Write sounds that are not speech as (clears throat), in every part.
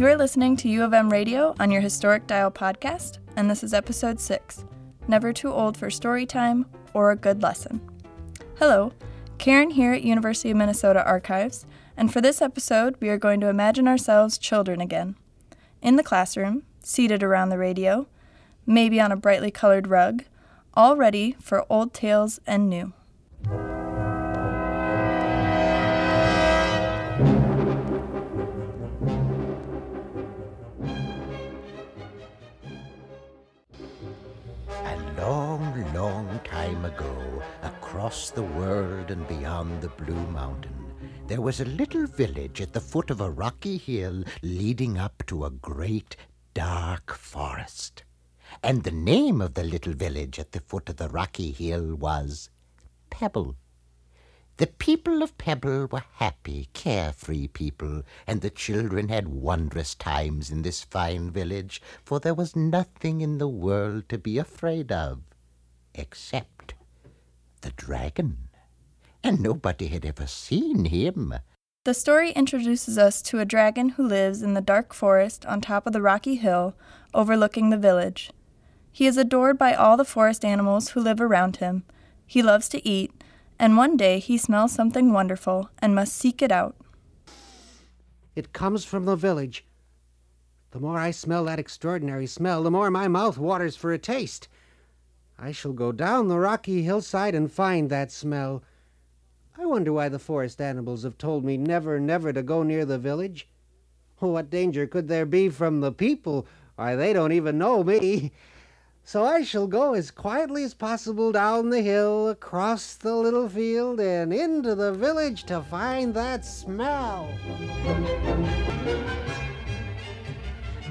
You are listening to U of M Radio on your Historic Dial podcast, and this is episode 6 Never Too Old for Story Time or a Good Lesson. Hello, Karen here at University of Minnesota Archives, and for this episode, we are going to imagine ourselves children again. In the classroom, seated around the radio, maybe on a brightly colored rug, all ready for old tales and new. A long, long time ago, across the world and beyond the Blue Mountain, there was a little village at the foot of a rocky hill leading up to a great dark forest. And the name of the little village at the foot of the rocky hill was Pebble. The people of Pebble were happy, carefree people, and the children had wondrous times in this fine village, for there was nothing in the world to be afraid of, except the dragon. And nobody had ever seen him. The story introduces us to a dragon who lives in the dark forest on top of the rocky hill overlooking the village. He is adored by all the forest animals who live around him. He loves to eat, and one day he smells something wonderful and must seek it out. It comes from the village. The more I smell that extraordinary smell, the more my mouth waters for a taste. I shall go down the rocky hillside and find that smell. I wonder why the forest animals have told me never, never to go near the village. What danger could there be from the people? Why, they don't even know me. So I shall go as quietly as possible down the hill, across the little field, and into the village to find that smell.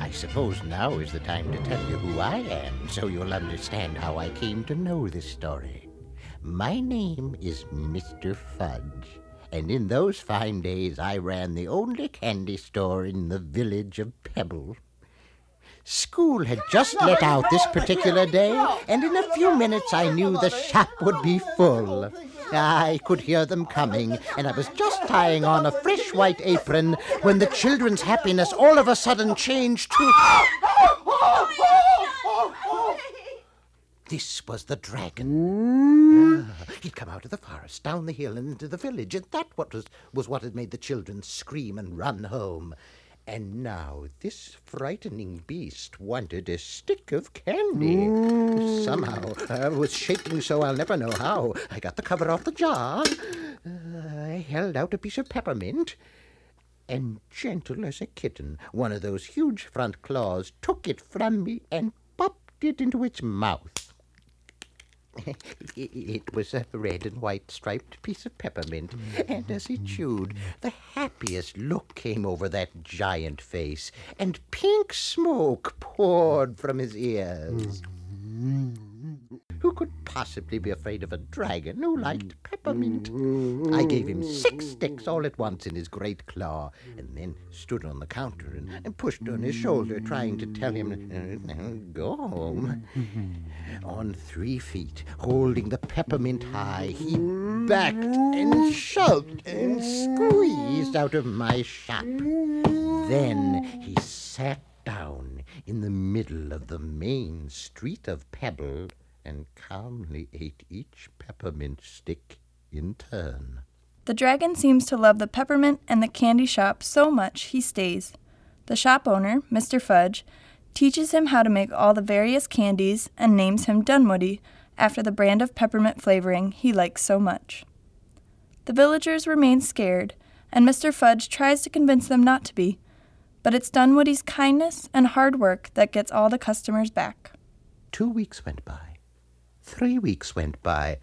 I suppose now is the time to tell you who I am, so you'll understand how I came to know this story. My name is Mr. Fudge, and in those fine days I ran the only candy store in the village of Pebble. School had just let out this particular day, and in a few minutes I knew the shop would be full. I could hear them coming, and I was just tying on a fresh white apron when the children's happiness all of a sudden changed to. This was the dragon. Ah, He'd come out of the forest, down the hill, and into the village, and that what was, was what had made the children scream and run home. And now this frightening beast wanted a stick of candy. Somehow, I was shaking so I'll never know how. I got the cover off the jar. Uh, I held out a piece of peppermint. And gentle as a kitten, one of those huge front claws took it from me and popped it into its mouth. (laughs) It was a red and white striped piece of peppermint, mm. and as he mm. chewed, the happiest look came over that giant face, and pink smoke poured from his ears. Mm. Who could possibly be afraid of a dragon who liked peppermint? I gave him six sticks all at once in his great claw, and then stood on the counter and, and pushed on his shoulder, trying to tell him, uh, go home. On three feet, holding the peppermint high, he backed and shoved and squeezed out of my shop. Then he sat down in the middle of the main street of Pebble and calmly ate each peppermint stick in turn. The dragon seems to love the peppermint and the candy shop so much he stays. The shop owner, Mr. Fudge, teaches him how to make all the various candies and names him Dunwoody after the brand of peppermint flavoring he likes so much. The villagers remain scared, and Mr. Fudge tries to convince them not to be, but it's Dunwoody's kindness and hard work that gets all the customers back. Two weeks went by. Three weeks went by,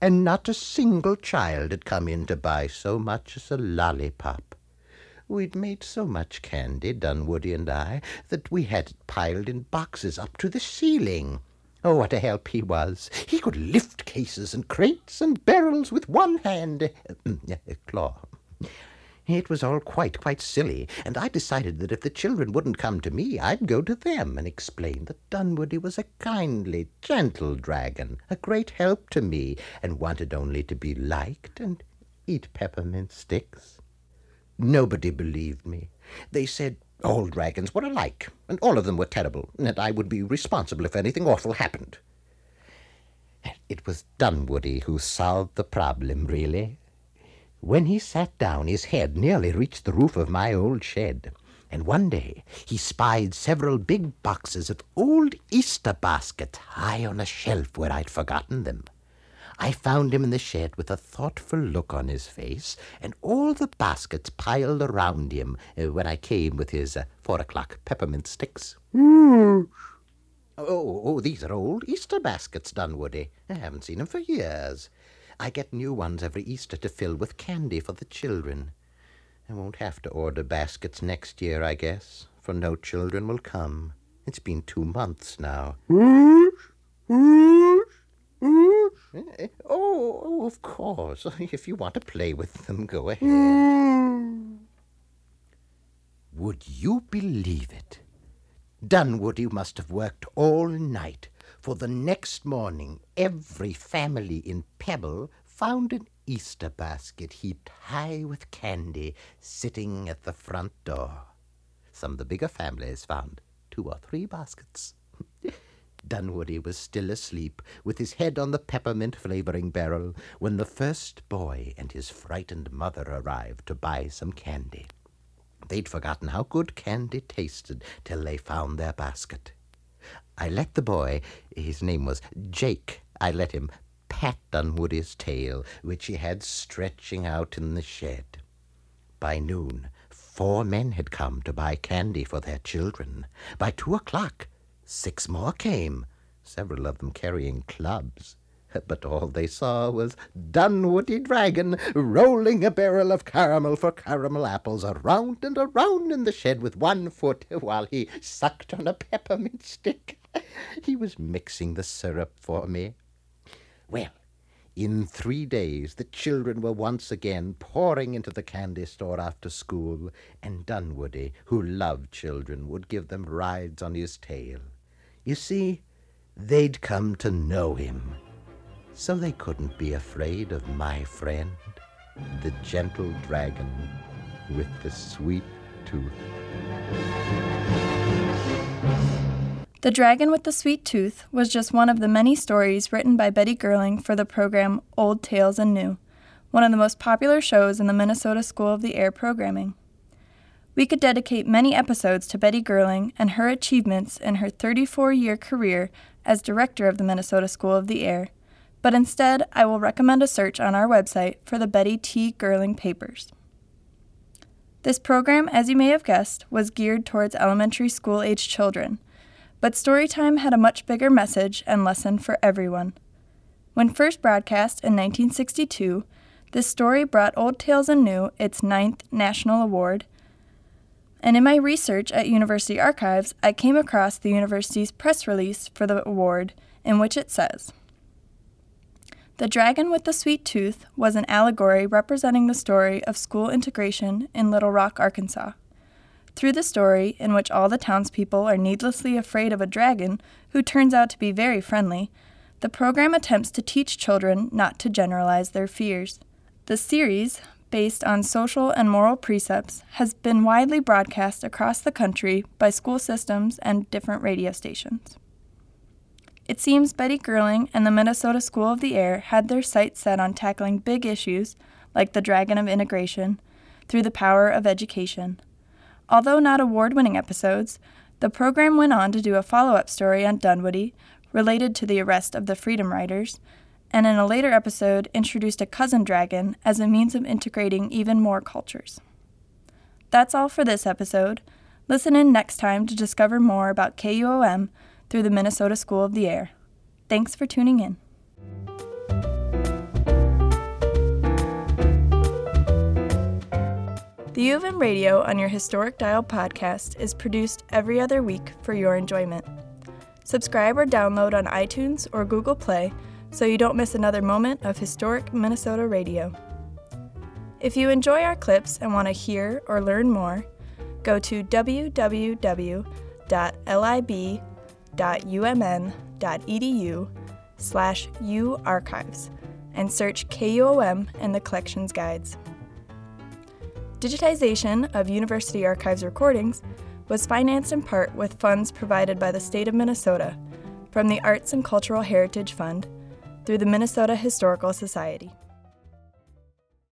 and not a single child had come in to buy so much as a lollipop. We'd made so much candy, Dunwoody and I, that we had it piled in boxes up to the ceiling. Oh, what a help he was! He could lift cases and crates and barrels with one hand. (clears throat) Claw. It was all quite, quite silly, and I decided that if the children wouldn't come to me, I'd go to them and explain that Dunwoody was a kindly, gentle dragon, a great help to me, and wanted only to be liked and eat peppermint sticks. Nobody believed me. They said all dragons were alike, and all of them were terrible, and I would be responsible if anything awful happened. It was Dunwoody who solved the problem, really. When he sat down, his head nearly reached the roof of my old shed, and one day he spied several big boxes of old Easter baskets high on a shelf where I'd forgotten them. I found him in the shed with a thoughtful look on his face, and all the baskets piled around him uh, when I came with his uh, four o'clock peppermint sticks. Mm. Oh, oh, these are old Easter baskets, Dunwoody. I haven't seen seen 'em for years. I get new ones every Easter to fill with candy for the children. I won't have to order baskets next year, I guess, for no children will come. It's been two months now. Eh, oh, oh, of course. (laughs) If you want to play with them, go ahead. Would you believe it? Dunwoody must have worked all night, for the next morning every family in Pebble found an Easter basket heaped high with candy sitting at the front door. Some of the bigger families found two or three baskets. (laughs) Dunwoody was still asleep, with his head on the peppermint flavoring barrel, when the first boy and his frightened mother arrived to buy some candy. They'd forgotten how good candy tasted till they found their basket. I let the boy, his name was Jake, I let him pat Dunwoody's tail, which he had stretching out in the shed. By noon, four men had come to buy candy for their children. By two o'clock, Six more came, several of them carrying clubs. But all they saw was Dunwoody Dragon rolling a barrel of caramel for caramel apples around and around in the shed with one foot while he sucked on a peppermint stick. (laughs) He was mixing the syrup for me. Well, in three days the children were once again pouring into the candy store after school, and Dunwoody, who loved children, would give them rides on his tail. You see, they'd come to know him, so they couldn't be afraid of my friend, the gentle dragon with the sweet tooth. The Dragon with the Sweet Tooth was just one of the many stories written by Betty Girling for the program Old Tales and New, one of the most popular shows in the Minnesota School of the Air programming. We could dedicate many episodes to Betty Girling and her achievements in her 34 year career as director of the Minnesota School of the Air, but instead I will recommend a search on our website for the Betty T. Girling Papers. This program, as you may have guessed, was geared towards elementary school age children, but Storytime had a much bigger message and lesson for everyone. When first broadcast in 1962, this story brought Old Tales and New its ninth national award and in my research at University Archives, I came across the university's press release for the award, in which it says The Dragon with the Sweet Tooth was an allegory representing the story of school integration in Little Rock, Arkansas. Through the story, in which all the townspeople are needlessly afraid of a dragon who turns out to be very friendly, the program attempts to teach children not to generalize their fears. The series, based on social and moral precepts has been widely broadcast across the country by school systems and different radio stations. It seems Betty Girling and the Minnesota School of the Air had their sights set on tackling big issues like the dragon of integration through the power of education. Although not award winning episodes, the program went on to do a follow up story on Dunwoody related to the arrest of the Freedom Riders and in a later episode introduced a cousin dragon as a means of integrating even more cultures. That's all for this episode. Listen in next time to discover more about KUOM through the Minnesota School of the Air. Thanks for tuning in. The U of M Radio on your Historic Dial podcast is produced every other week for your enjoyment. Subscribe or download on iTunes or Google Play so you don't miss another moment of historic Minnesota radio. If you enjoy our clips and want to hear or learn more, go to www.lib.umn.edu slash uarchives and search KUOM in the collections guides. Digitization of University Archives recordings was financed in part with funds provided by the state of Minnesota from the Arts and Cultural Heritage Fund through the Minnesota Historical Society.